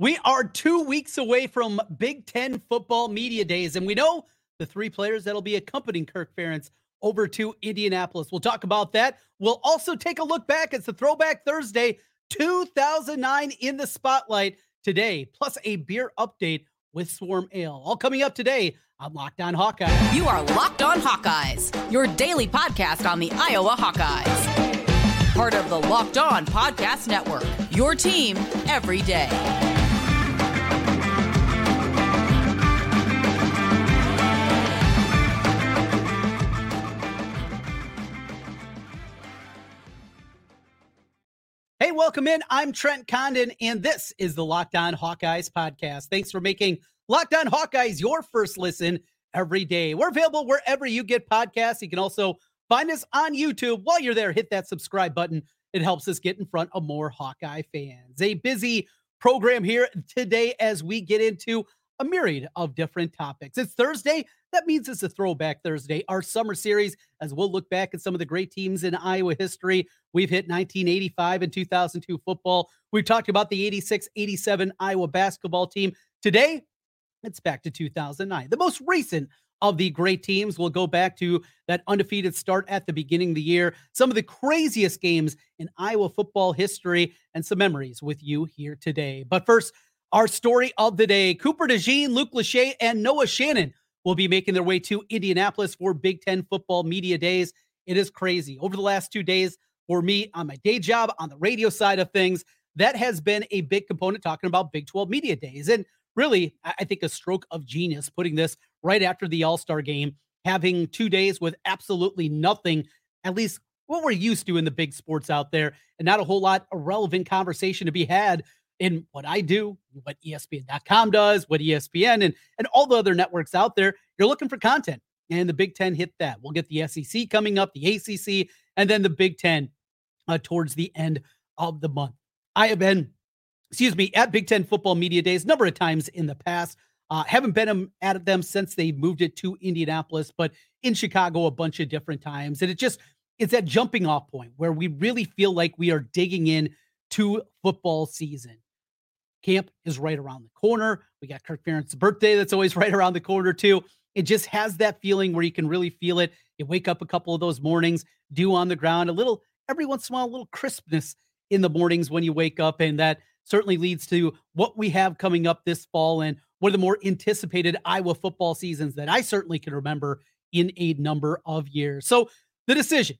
We are two weeks away from Big Ten football media days, and we know the three players that'll be accompanying Kirk Ferentz over to Indianapolis. We'll talk about that. We'll also take a look back. It's the Throwback Thursday 2009 in the spotlight today, plus a beer update with Swarm Ale. All coming up today on Locked On Hawkeyes. You are Locked On Hawkeyes, your daily podcast on the Iowa Hawkeyes. Part of the Locked On Podcast Network, your team every day. Welcome in. I'm Trent Condon, and this is the Locked On Hawkeyes podcast. Thanks for making Locked On Hawkeyes your first listen every day. We're available wherever you get podcasts. You can also find us on YouTube. While you're there, hit that subscribe button. It helps us get in front of more Hawkeye fans. A busy program here today as we get into a myriad of different topics. It's Thursday. That means it's a throwback Thursday, our summer series, as we'll look back at some of the great teams in Iowa history. We've hit 1985 and 2002 football. We've talked about the 86 87 Iowa basketball team. Today, it's back to 2009. The most recent of the great teams will go back to that undefeated start at the beginning of the year, some of the craziest games in Iowa football history, and some memories with you here today. But first, our story of the day Cooper DeJean, Luke Lachey, and Noah Shannon will be making their way to Indianapolis for Big Ten football media days. It is crazy. Over the last two days, for me on my day job, on the radio side of things, that has been a big component talking about Big 12 media days. And really, I think a stroke of genius putting this right after the All Star game, having two days with absolutely nothing, at least what we're used to in the big sports out there, and not a whole lot of relevant conversation to be had in what I do, what ESPN.com does, what ESPN and, and all the other networks out there. You're looking for content. And the Big Ten hit that. We'll get the SEC coming up, the ACC, and then the Big Ten uh, towards the end of the month. I have been, excuse me, at Big Ten football media days a number of times in the past. Uh, haven't been at them since they moved it to Indianapolis, but in Chicago a bunch of different times. And it just it's that jumping off point where we really feel like we are digging in to football season. Camp is right around the corner. We got Kirk Ferentz's birthday that's always right around the corner, too. It just has that feeling where you can really feel it. You wake up a couple of those mornings, dew on the ground, a little, every once in a while, a little crispness in the mornings when you wake up. And that certainly leads to what we have coming up this fall and one of the more anticipated Iowa football seasons that I certainly can remember in a number of years. So the decision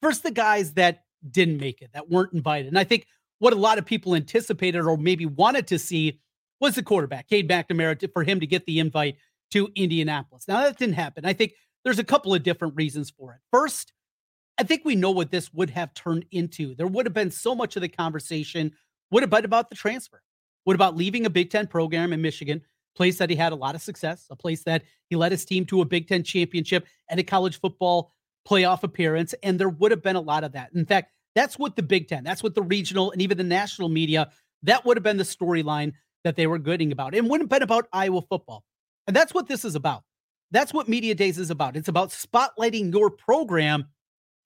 first, the guys that didn't make it, that weren't invited. And I think what a lot of people anticipated or maybe wanted to see was the quarterback, Cade McNamara, to, for him to get the invite to Indianapolis. Now, that didn't happen. I think there's a couple of different reasons for it. First, I think we know what this would have turned into. There would have been so much of the conversation What about about the transfer. What about leaving a Big Ten program in Michigan, place that he had a lot of success, a place that he led his team to a Big Ten championship and a college football playoff appearance? And there would have been a lot of that. In fact, that's what the Big Ten, that's what the regional and even the national media, that would have been the storyline that they were gooding about. It wouldn't have been about Iowa football. And that's what this is about. That's what Media Days is about. It's about spotlighting your program.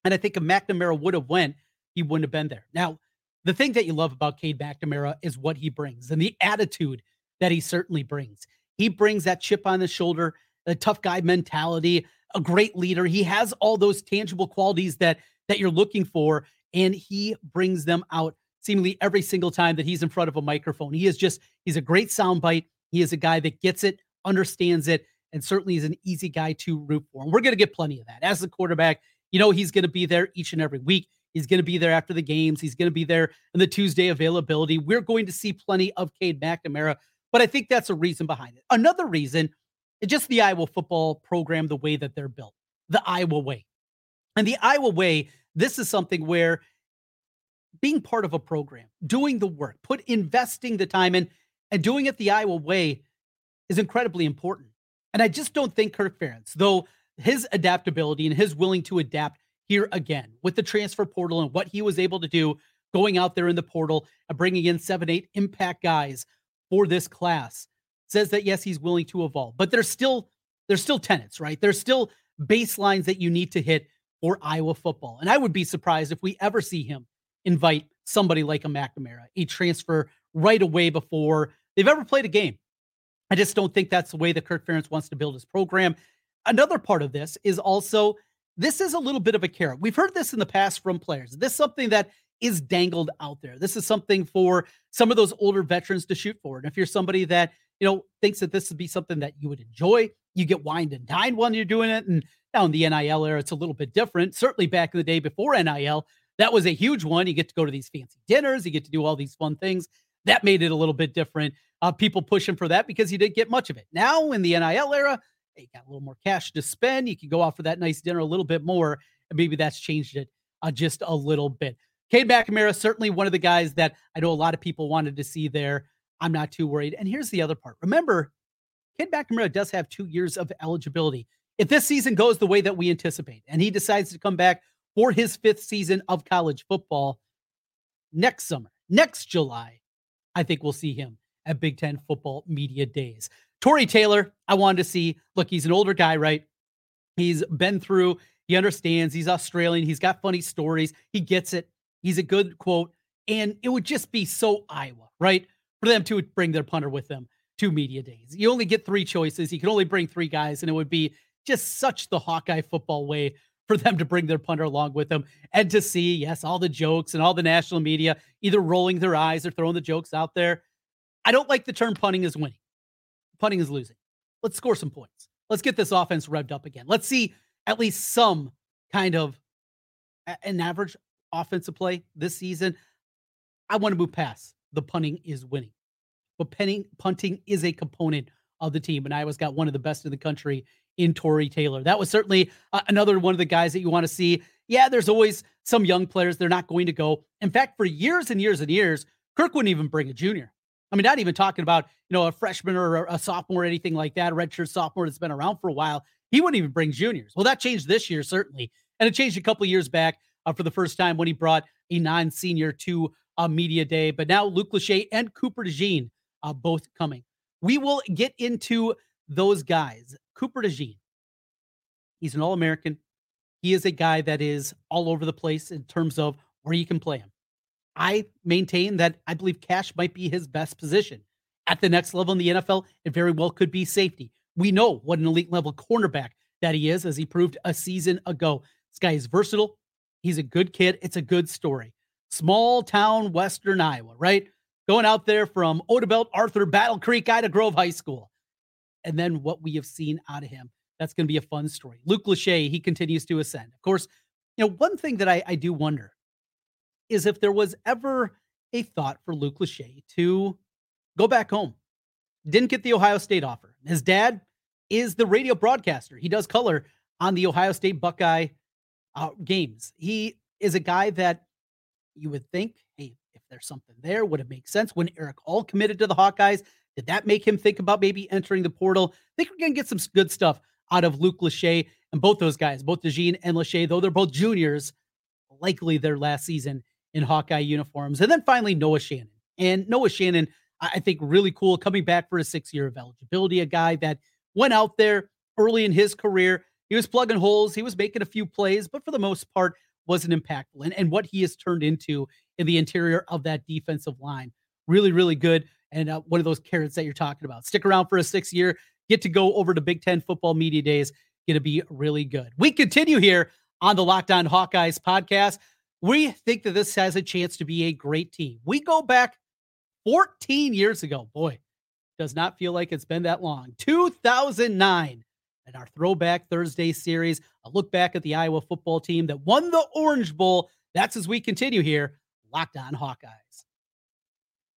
And I think if McNamara would have went, he wouldn't have been there. Now, the thing that you love about Cade McNamara is what he brings and the attitude that he certainly brings. He brings that chip on the shoulder, a tough guy mentality, a great leader. He has all those tangible qualities that that you're looking for and he brings them out seemingly every single time that he's in front of a microphone. He is just, he's a great soundbite. He is a guy that gets it, understands it, and certainly is an easy guy to root for. And we're going to get plenty of that. As the quarterback, you know, he's going to be there each and every week. He's going to be there after the games. He's going to be there in the Tuesday availability. We're going to see plenty of Cade McNamara, but I think that's a reason behind it. Another reason is just the Iowa football program, the way that they're built, the Iowa way. And the Iowa way this is something where being part of a program, doing the work, put investing the time in, and doing it the Iowa way is incredibly important. And I just don't think Kirk Ferentz, though his adaptability and his willing to adapt here again with the transfer portal and what he was able to do going out there in the portal and bringing in seven, eight impact guys for this class says that yes, he's willing to evolve, but there's still there's still tenants, right? There's still baselines that you need to hit or Iowa football. And I would be surprised if we ever see him invite somebody like a McNamara, a transfer right away before they've ever played a game. I just don't think that's the way that Kirk Ferentz wants to build his program. Another part of this is also this is a little bit of a carrot. We've heard this in the past from players. This is something that is dangled out there. This is something for some of those older veterans to shoot for. And if you're somebody that, you know, thinks that this would be something that you would enjoy, you get wined and dined when you're doing it. And now in the NIL era, it's a little bit different. Certainly back in the day before NIL, that was a huge one. You get to go to these fancy dinners, you get to do all these fun things. That made it a little bit different. Uh, people pushing for that because you didn't get much of it. Now in the NIL era, you got a little more cash to spend. You can go out for that nice dinner a little bit more. And maybe that's changed it uh, just a little bit. Cade McNamara, certainly one of the guys that I know a lot of people wanted to see there. I'm not too worried. And here's the other part. Remember, Cade McNamara does have two years of eligibility. If this season goes the way that we anticipate and he decides to come back for his fifth season of college football next summer, next July, I think we'll see him at Big Ten football media days. Tory Taylor, I wanted to see. Look, he's an older guy, right? He's been through, he understands, he's Australian, he's got funny stories, he gets it. He's a good quote. And it would just be so Iowa, right? For them to bring their punter with them to media days. You only get three choices. You can only bring three guys, and it would be just such the Hawkeye football way for them to bring their punter along with them and to see, yes, all the jokes and all the national media either rolling their eyes or throwing the jokes out there. I don't like the term punting is winning punting is losing. Let's score some points. Let's get this offense revved up again. Let's see at least some kind of an average offensive play this season. I want to move past the punting is winning, but penning, punting is a component of the team. And Iowa's got one of the best in the country in Tory Taylor. That was certainly uh, another one of the guys that you want to see. Yeah, there's always some young players. They're not going to go. In fact, for years and years and years, Kirk wouldn't even bring a junior. I mean, not even talking about, you know, a freshman or a sophomore or anything like that, a redshirt sophomore that's been around for a while. He wouldn't even bring juniors. Well, that changed this year, certainly. And it changed a couple years back uh, for the first time when he brought a non senior to a media day. But now Luke Lachey and Cooper DeJean uh, both coming. We will get into those guys. Cooper DeJean, he's an All American. He is a guy that is all over the place in terms of where you can play him. I maintain that I believe cash might be his best position. At the next level in the NFL, it very well could be safety. We know what an elite level cornerback that he is, as he proved a season ago. This guy is versatile. He's a good kid. It's a good story. Small town, Western Iowa, right? Going out there from Odebolt, Arthur, Battle Creek, Ida Grove High School. And then what we have seen out of him. That's going to be a fun story. Luke Lachey, he continues to ascend. Of course, you know, one thing that I, I do wonder is if there was ever a thought for Luke Lachey to go back home. Didn't get the Ohio State offer. His dad is the radio broadcaster. He does color on the Ohio State Buckeye uh, games. He is a guy that you would think, hey, there's something there, would it make sense when Erick All committed to the Hawkeyes? Did that make him think about maybe entering the portal? I think we're going to get some good stuff out of Luke Lachey and both those guys, both DeJean and Lachey, though they're both juniors, likely their last season in Hawkeye uniforms. And then finally, Noah Shannon. And Noah Shannon, I think, really cool coming back for a six year of eligibility. A guy that went out there early in his career. He was plugging holes, he was making a few plays, but for the most part, wasn't impactful. And, and what he has turned into in the interior of that defensive line, really, really good. And uh, one of those carrots that you're talking about. Stick around for a six year, get to go over to Big Ten football media days. Going to be really good. We continue here on the Locked On Hawkeyes podcast. We think that this has a chance to be a great team. We go back 14 years ago. Boy, does not feel like it's been that long. 2009 and our Throwback Thursday series, a look back at the Iowa football team that won the Orange Bowl. That's as we continue here, Locked On Hawkeyes.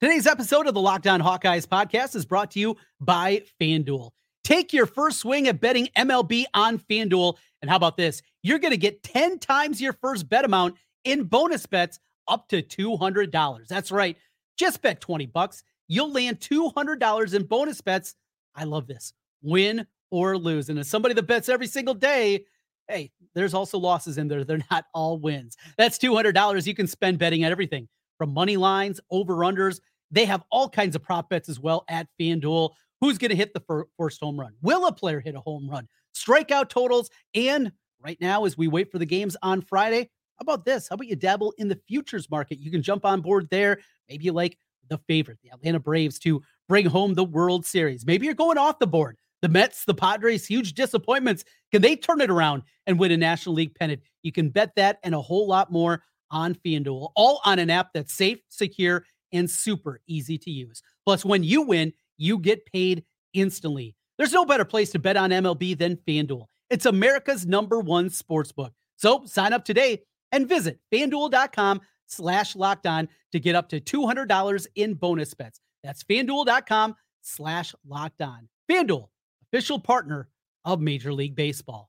Today's episode of the Locked On Hawkeyes podcast is brought to you by FanDuel. Take your first swing at betting MLB on FanDuel. And how about this? You're going to get 10 times your first bet amount in bonus bets up to $200. That's right. Just bet 20 bucks. You'll land $200 in bonus bets. I love this. Win or lose. And as somebody that bets every single day, hey, there's also losses in there. They're not all wins. That's $200 you can spend betting at everything from money lines, over unders. They have all kinds of prop bets as well at FanDuel. Who's going to hit the first home run? Will a player hit a home run? Strikeout totals. And right now, as we wait for the games on Friday, how about this? How about you dabble in the futures market? You can jump on board there. Maybe you like the favorite, the Atlanta Braves, to bring home the World Series. Maybe you're going off the board. The Mets, the Padres, huge disappointments. Can they turn it around and win a National League pennant? You can bet that and a whole lot more on FanDuel, all on an app that's safe, secure, and super easy to use. Plus, when you win, you get paid instantly. There's no better place to bet on MLB than FanDuel. It's America's number one sports book. So sign up today and visit fanduel.com slash locked on to get up to $200 in bonus bets. That's fanduel.com slash locked on. FanDuel, official partner of Major League Baseball.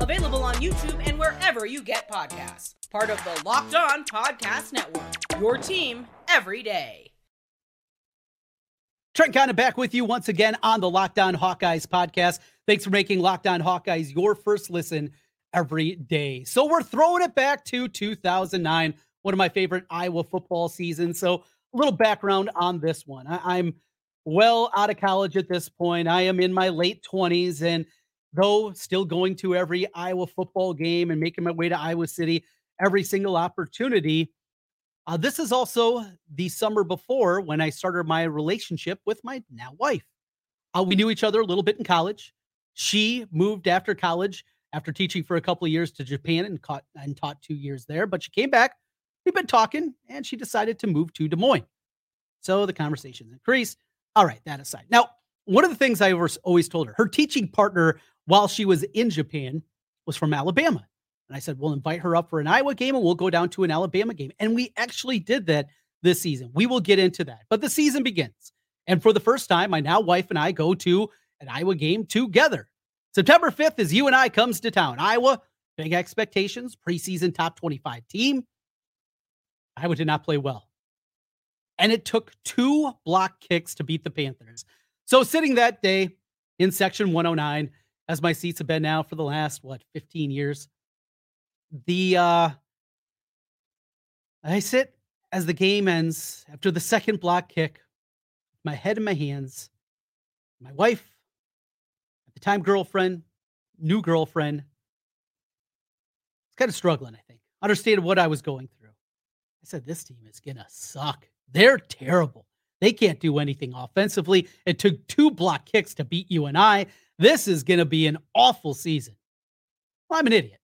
Available on YouTube and wherever you get podcasts. Part of the Locked On Podcast Network. Your team every day. Trent Condon back with you once again on the Locked On Hawkeyes podcast. Thanks for making Locked On Hawkeyes your first listen every day. So we're throwing it back to 2009, one of my favorite Iowa football seasons. So a little background on this one. I- I'm well out of college at this point. I am in my late 20s and though still going to every Iowa football game and making my way to Iowa City every single opportunity. Uh, this is also the summer before when I started my relationship with my now wife. Uh, we knew each other a little bit in college. She moved after college, after teaching for a couple of years to Japan and, caught, and taught two years there. But she came back. We've been talking, and she decided to move to Des Moines. So the conversations increased. All right, that aside. Now, one of the things I always told her, her teaching partner while she was in Japan was from Alabama. And I said, we'll invite her up for an Iowa game and we'll go down to an Alabama game. And we actually did that this season. We will get into that. But the season begins. And for the first time, my now wife and I go to an Iowa game together. September 5th, is UNI comes to town. Iowa, big expectations, preseason top 25 team. Iowa did not play well. And it took two block kicks to beat the Panthers. So sitting that day in section 109, as my seats have been now for the last, what, 15 years, the uh I sit as the game ends after the second block kick, my head in my hands. My wife, at the time girlfriend, new girlfriend, It's kind of struggling, I think. Understated what I was going through. I said, this team is gonna suck. They're terrible. They can't do anything offensively. It took two block kicks to beat UNI. This is gonna be an awful season. Well, I'm an idiot.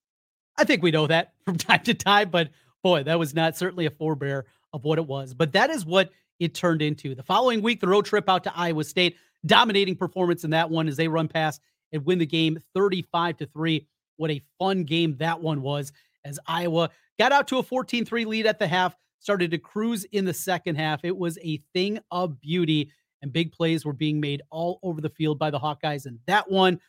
I think we know that from time to time, but boy, that was not certainly a forebear of what it was. But that is what it turned into. The following week, the road trip out to Iowa State, dominating performance in that one as they run past and win the game 35 to 3. What a fun game that one was as Iowa got out to a 14 3 lead at the half, started to cruise in the second half. It was a thing of beauty, and big plays were being made all over the field by the Hawkeyes. And that one,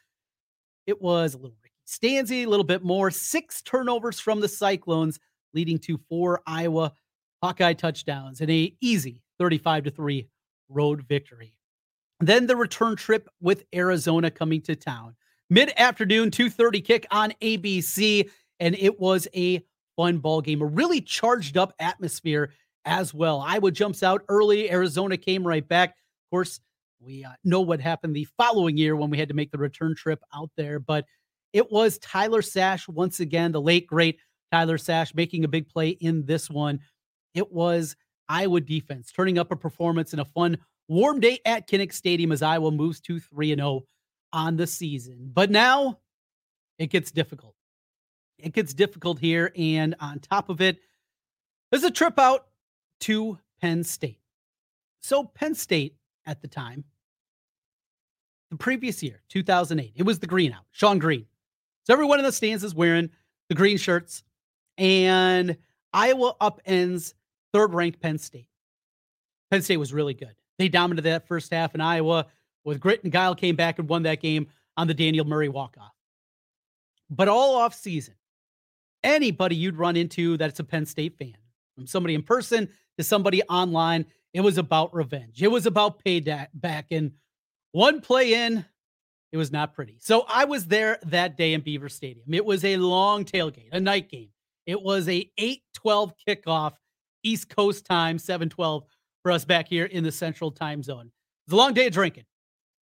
it was a little Ricky Stanzi, a little bit more. Six turnovers from the Cyclones, leading to four Iowa Hawkeye touchdowns and a easy 35 to 3 road victory. Then the return trip with Arizona coming to town. Mid-afternoon, 2:30 kick on ABC, and it was a fun ball game, a really charged up atmosphere as well. Iowa jumps out early, Arizona came right back. Course, we uh, know what happened the following year when we had to make the return trip out there, but it was Tyler Sash once again, the late great Tyler Sash making a big play in this one. It was Iowa defense turning up a performance in a fun warm day at Kinnick Stadium as Iowa moves to 3 0 on the season. But now it gets difficult. It gets difficult here. And on top of it, there's a trip out to Penn State. So, Penn State at the time, the previous year, 2008, it was the green out, Shonn Greene. So everyone in the stands is wearing the green shirts, and Iowa upends third ranked Penn State. Penn State was really good. They dominated that first half, and Iowa, with grit and guile, came back and won that game on the Daniel Murray walk off. But all off season, anybody you'd run into that's a Penn State fan from somebody in person to somebody online. It was about revenge. It was about payback. And one play in, it was not pretty. So I was there that day in Beaver Stadium. It was a long tailgate, a night game. It was a 8-12 kickoff, East Coast time, 7-12 for us back here in the Central Time Zone. It was a long day of drinking.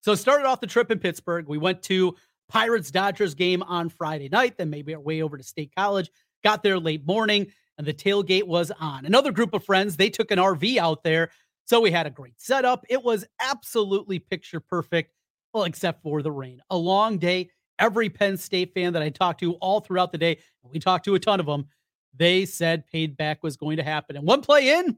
So started off the trip in Pittsburgh. We went to Pirates Dodgers game on Friday night, then maybe our way over to State College. Got there late morning, and the tailgate was on. Another group of friends, they took an RV out there. So we had a great setup. It was absolutely picture perfect, well, except for the rain. A long day. Every Penn State fan that I talked to all throughout the day, we talked to a ton of them, they said paid back was going to happen. And one play in,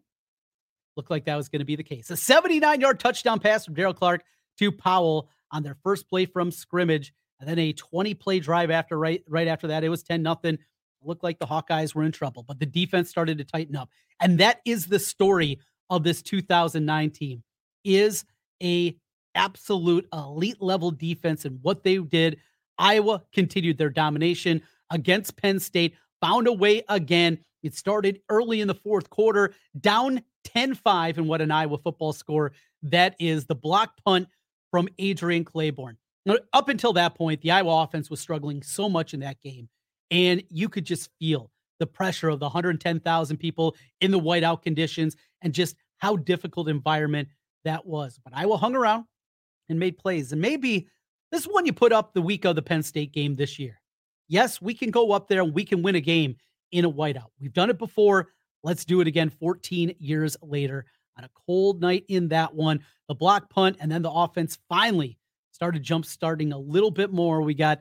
looked like that was going to be the case. A 79 yard touchdown pass from Daryll Clark to Powell on their first play from scrimmage. And then a 20 play drive after right right after that. It was 10 nothing. Looked like the Hawkeyes were in trouble, but the defense started to tighten up. And that is the story of this 2009 team is a absolute elite level defense and what they did. Iowa continued their domination against Penn State, found a way again. It started early in the fourth quarter, down 10 5 in what an Iowa football score that is the block punt from Adrian Clayborn. Up until that point, the Iowa offense was struggling so much in that game, and you could just feel the pressure of the 110,000 people in the whiteout conditions and just how difficult environment that was. But Iowa hung around and made plays. And maybe this one you put up the week of the Penn State game this year. Yes, we can go up there and we can win a game in a whiteout. We've done it before. Let's do it again 14 years later on a cold night in that one. The block punt and then the offense finally started jump starting a little bit more. We got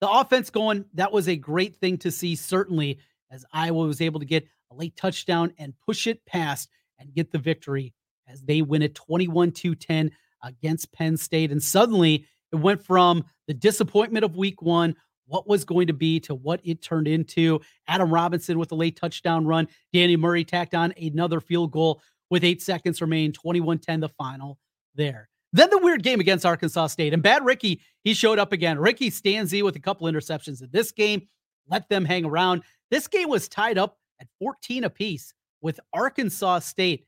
the offense going. That was a great thing to see, certainly, as Iowa was able to get a late touchdown and push it past and get the victory as they win it 21 2 10 against Penn State. And suddenly it went from the disappointment of week one, what was going to be, to what it turned into. Adam Robinson with a late touchdown run. Danny Murray tacked on another field goal with eight seconds remain, 21 10 the final there. Then the weird game against Arkansas State. And Bad Ricky, he showed up again. Ricky Stanzi with a couple interceptions in this game, let them hang around. This game was tied up at 14 apiece with Arkansas State.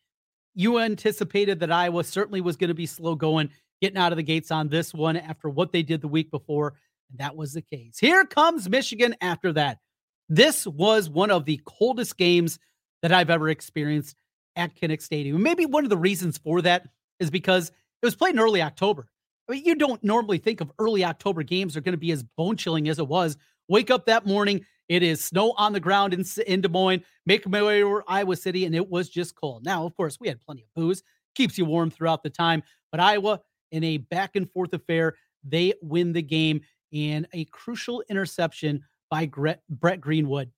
You anticipated that Iowa certainly was going to be slow going, getting out of the gates on this one after what they did the week before. And that was the case. Here comes Michigan after that. This was one of the coldest games that I've ever experienced at Kinnick Stadium. Maybe one of the reasons for that is because it was played in early October. I mean, you don't normally think of early October games are going to be as bone chilling as it was. Wake up that morning, it is snow on the ground in, in Des Moines, make my way over Iowa City, and it was just cold. Now, of course, we had plenty of booze, keeps you warm throughout the time. But Iowa, in a back and forth affair, they win the game and a crucial interception by Brett Greenwood.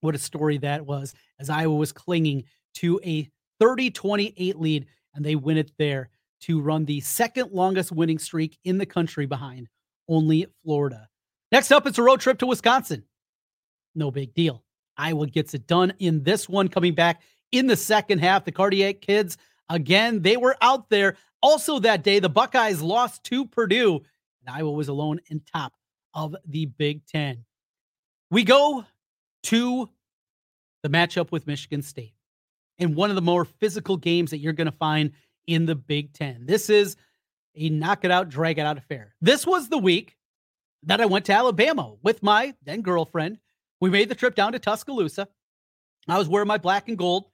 What a story that was as Iowa was clinging to a 30 28 lead, and they win it there to run the second longest winning streak in the country behind only Florida. Next up, it's a road trip to Wisconsin. No big deal. Iowa gets it done in this one, coming back in the second half. The Cardiac Kids, again, they were out there. Also, that day, the Buckeyes lost to Purdue, and Iowa was alone in top of the Big Ten. We go to the matchup with Michigan State in one of the more physical games that you're going to find in the Big Ten. This is a knock it out, drag it out affair. This was the week that I went to Alabama with my then girlfriend. We made the trip down to Tuscaloosa. I was wearing my black and gold.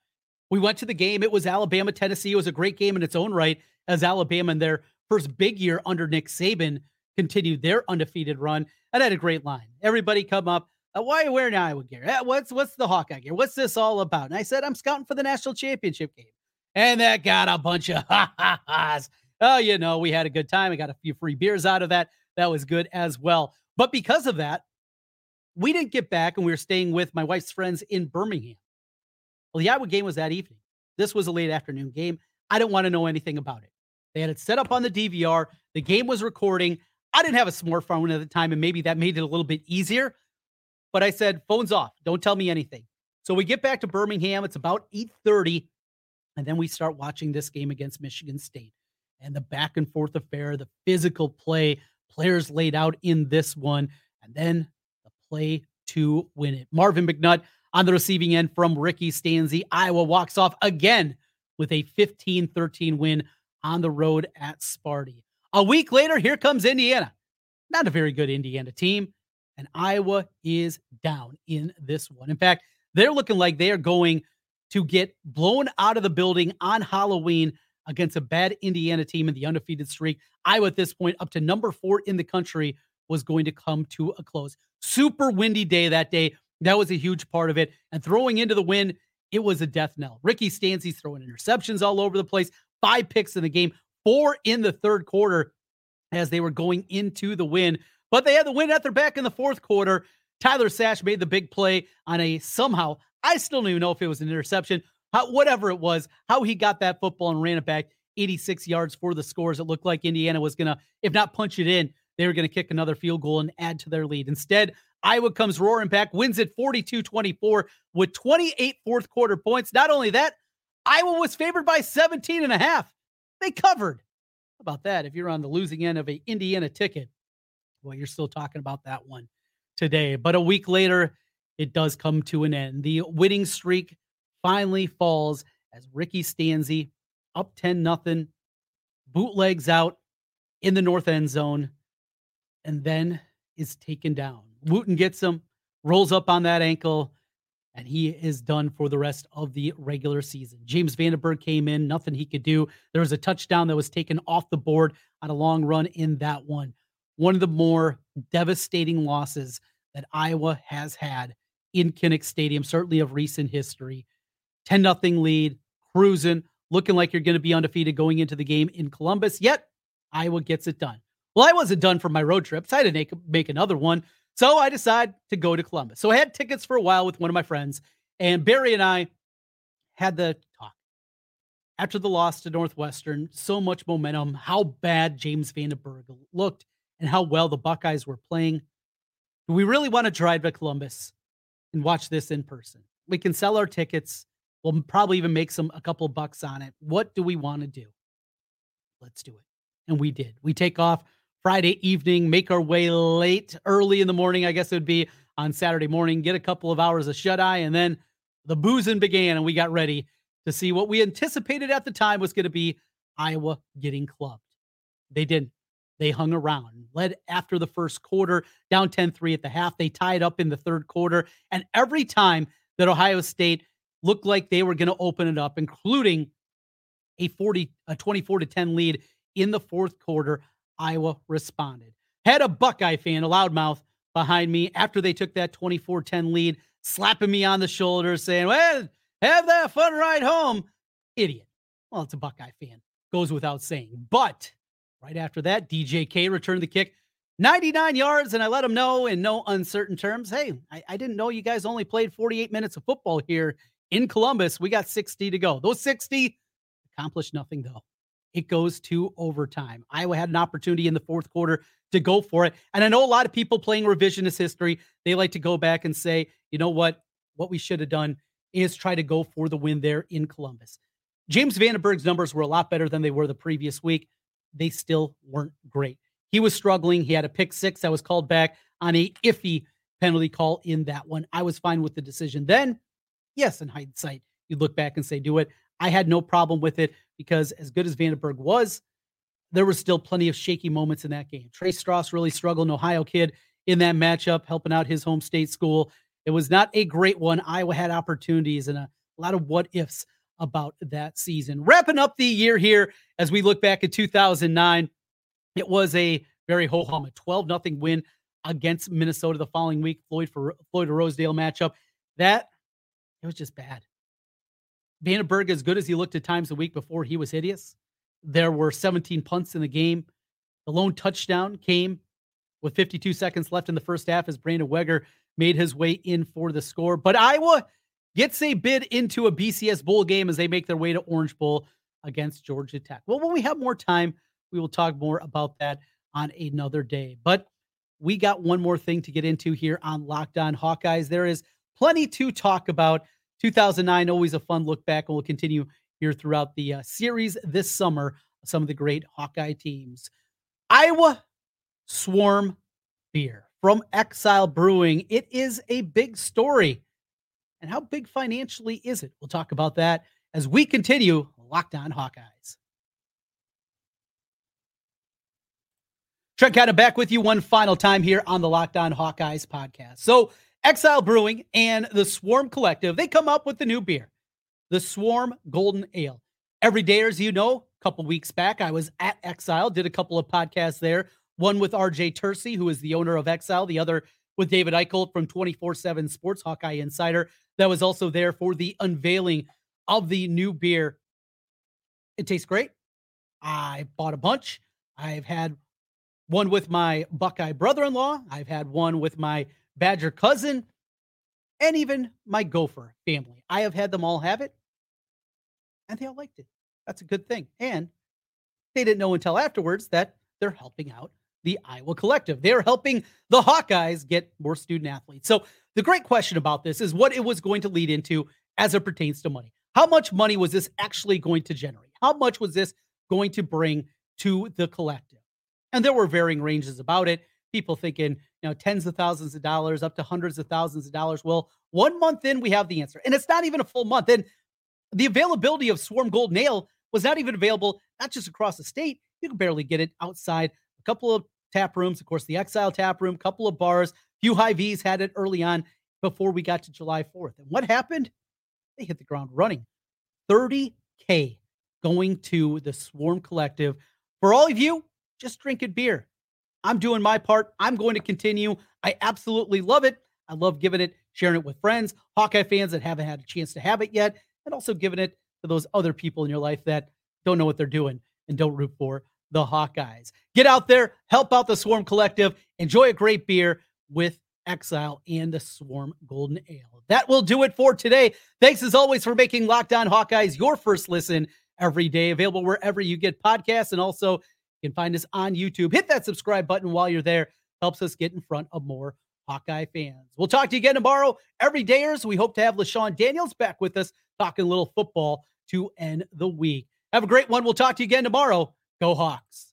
We went to the game. It was Alabama, Tennessee. It was a great game in its own right as Alabama in their first big year under Nick Saban continued their undefeated run. And had a great line. Everybody come up. Uh, why are you wearing Iowa gear? Uh, what's what's the Hawkeye gear? What's this all about? And I said, I'm scouting for the national championship game. And that got a bunch of ha ha ha's. Oh, you know, we had a good time. I got a few free beers out of that. That was good as well. But because of that, we didn't get back and we were staying with my wife's friends in Birmingham. Well, the Iowa game was that evening. This was a late afternoon game. I didn't want to know anything about it. They had it set up on the DVR. The game was recording. I didn't have a smartphone at the time, and maybe that made it a little bit easier. But I said, phone's off. Don't tell me anything. So we get back to Birmingham. It's about 8:30. And then we start watching this game against Michigan State and the back and forth affair, the physical play, players laid out in this one, and then the play to win it. Marvin McNutt, On the receiving end from Ricky Stanzi, Iowa walks off again with a 15 13 win on the road at Sparty. A week later, here comes Indiana. Not a very good Indiana team. And Iowa is down in this one. In fact, they're looking like they are going to get blown out of the building on Halloween against a bad Indiana team in the undefeated streak. Iowa, at this point, up to number four in the country, was going to come to a close. Super windy day that day. That was a huge part of it. And throwing into the wind, it was a death knell. Ricky Stanzi's throwing interceptions all over the place, five picks in the game, four in the third quarter as they were going into the win. But they had the win at their back in the fourth quarter. Tyler Sash made the big play on a somehow, I still don't even know if it was an interception, how, whatever it was, how he got that football and ran it back 86 yards for the scores. It looked like Indiana was going to, if not punch it in, they were going to kick another field goal and add to their lead. Instead, Iowa comes roaring back, wins it 42 24 with 28 fourth quarter points. Not only that, Iowa was favored by 17 and a half. They covered. How about that? If you're on the losing end of an Indiana ticket, well, you're still talking about that one today. But a week later, it does come to an end. The winning streak finally falls as Ricky Stanzi up 10 nothing, bootlegs out in the north end zone, and then is taken down. Wootton gets him, rolls up on that ankle, and he is done for the rest of the regular season. James Vandenberg came in, nothing he could do. There was a touchdown that was taken off the board on a long run in that one. One of the more devastating losses that Iowa has had in Kinnick Stadium, certainly of recent history. 10 nothing lead, cruising, looking like you're going to be undefeated going into the game in Columbus. Yet Iowa gets it done. Well, I wasn't done for my road trip, so I had to make, make another one. So I decided to go to Columbus. So I had tickets for a while with one of my friends, and Barry and I had the talk. After the loss to Northwestern, so much momentum, how bad James Vandenberg looked, and how well the Buckeyes were playing. Do we really want to drive to Columbus and watch this in person? We can sell our tickets. We'll probably even make some a couple bucks on it. What do we want to do? Let's do it. And we did. We take off Friday evening, make our way late, early in the morning, I guess it would be on Saturday morning, get a couple of hours of shut eye, and then the boozing began, and we got ready to see what we anticipated at the time was going to be Iowa getting clubbed. They didn't. They hung around, led after the first quarter, down 10 3 at the half. They tied up in the third quarter. And every time that Ohio State looked like they were going to open it up, including a 40, a 24 to 10 lead in the fourth quarter, Iowa responded. Had a Buckeye fan, a loudmouth, behind me after they took that 24 10 lead, slapping me on the shoulder, saying, Well, have that fun ride home. Idiot. Well, it's a Buckeye fan. Goes without saying. But right after that, DJK returned the kick 99 yards, and I let him know in no uncertain terms hey, I, I didn't know you guys only played 48 minutes of football here in Columbus. We got 60 to go. Those 60 accomplished nothing, though it goes to overtime. Iowa had an opportunity in the fourth quarter to go for it. And I know a lot of people playing revisionist history, they like to go back and say, you know what? What we should have done is try to go for the win there in Columbus. James Vandenberg's numbers were a lot better than they were the previous week. They still weren't great. He was struggling. He had a pick six that was called back on a iffy penalty call in that one. I was fine with the decision then. Yes, in hindsight, you look back and say, do it. I had no problem with it because as good as Vandenberg was, there were still plenty of shaky moments in that game. Trey Stross really struggled, an Ohio kid in that matchup, helping out his home state school. It was not a great one. Iowa had opportunities and a, a lot of what ifs about that season. Wrapping up the year here as we look back at 2009, it was a very ho hum, a 12 nothing win against Minnesota the following week. Floyd for Floyd Rosedale matchup. That it was just bad. Vandenberg, as good as he looked at times the week before, he was hideous. There were 17 punts in the game. The lone touchdown came with 52 seconds left in the first half as Brandon Wegher made his way in for the score. But Iowa gets a bid into a BCS bowl game as they make their way to Orange Bowl against Georgia Tech. Well, when we have more time, we will talk more about that on another day. But we got one more thing to get into here on Locked On Hawkeyes. There is plenty to talk about. 2009, always a fun look back, and we'll continue here throughout the uh, series this summer. Some of the great Hawkeye teams. Iowa Swarm Beer from Exile Brewing. It is a big story. And how big financially is it? We'll talk about that as we continue Locked On Hawkeyes. Trent Condon back with you one final time here on the Locked On Hawkeyes podcast. So, Exile Brewing and the Swarm Collective, they come up with the new beer, the Swarm Golden Ale. Every day, as you know, a couple weeks back, I was at Exile, did a couple of podcasts there. One with RJ Tersey, who is the owner of Exile, the other with David Eichholt from 24 7 Sports Hawkeye Insider. That was also there for the unveiling of the new beer. It tastes great. I bought a bunch. I've had one with my Buckeye brother in law. I've had one with my Badger cousin and even my Gopher family. I have had them all have it and they all liked it. That's a good thing. And they didn't know until afterwards that they're helping out the Iowa Collective. They're helping the Hawkeyes get more student athletes. So the great question about this is what it was going to lead into as it pertains to money. How much money was this actually going to generate? How much was this going to bring to the collective? And there were varying ranges about it. People thinking, you know, tens of thousands of dollars up to hundreds of thousands of dollars. Well, one month in, we have the answer. And it's not even a full month. And the availability of Swarm Golden Ale was not even available, not just across the state. You could barely get it outside a couple of tap rooms, of course, the Exile tap room, couple of bars, few Hy-Vees had it early on before we got to July 4th. And what happened? They hit the ground running. 30K going to the Swarm Collective. For all of you, just drinking beer. I'm doing my part. I'm going to continue. I absolutely love it. I love giving it, sharing it with friends, Hawkeye fans that haven't had a chance to have it yet, and also giving it to those other people in your life that don't know what they're doing and don't root for the Hawkeyes. Get out there, help out the Swarm Collective, enjoy a great beer with Exile and the Swarm Golden Ale. That will do it for today. Thanks as always for making Locked On Hawkeyes your first listen every day, available wherever you get podcasts. And also, you can find us on YouTube. Hit that subscribe button while you're there. Helps us get in front of more Hawkeye fans. We'll talk to you again tomorrow. Every dayers, we hope to have LeShun Daniels back with us talking a little football to end the week. Have a great one. We'll talk to you again tomorrow. Go Hawks.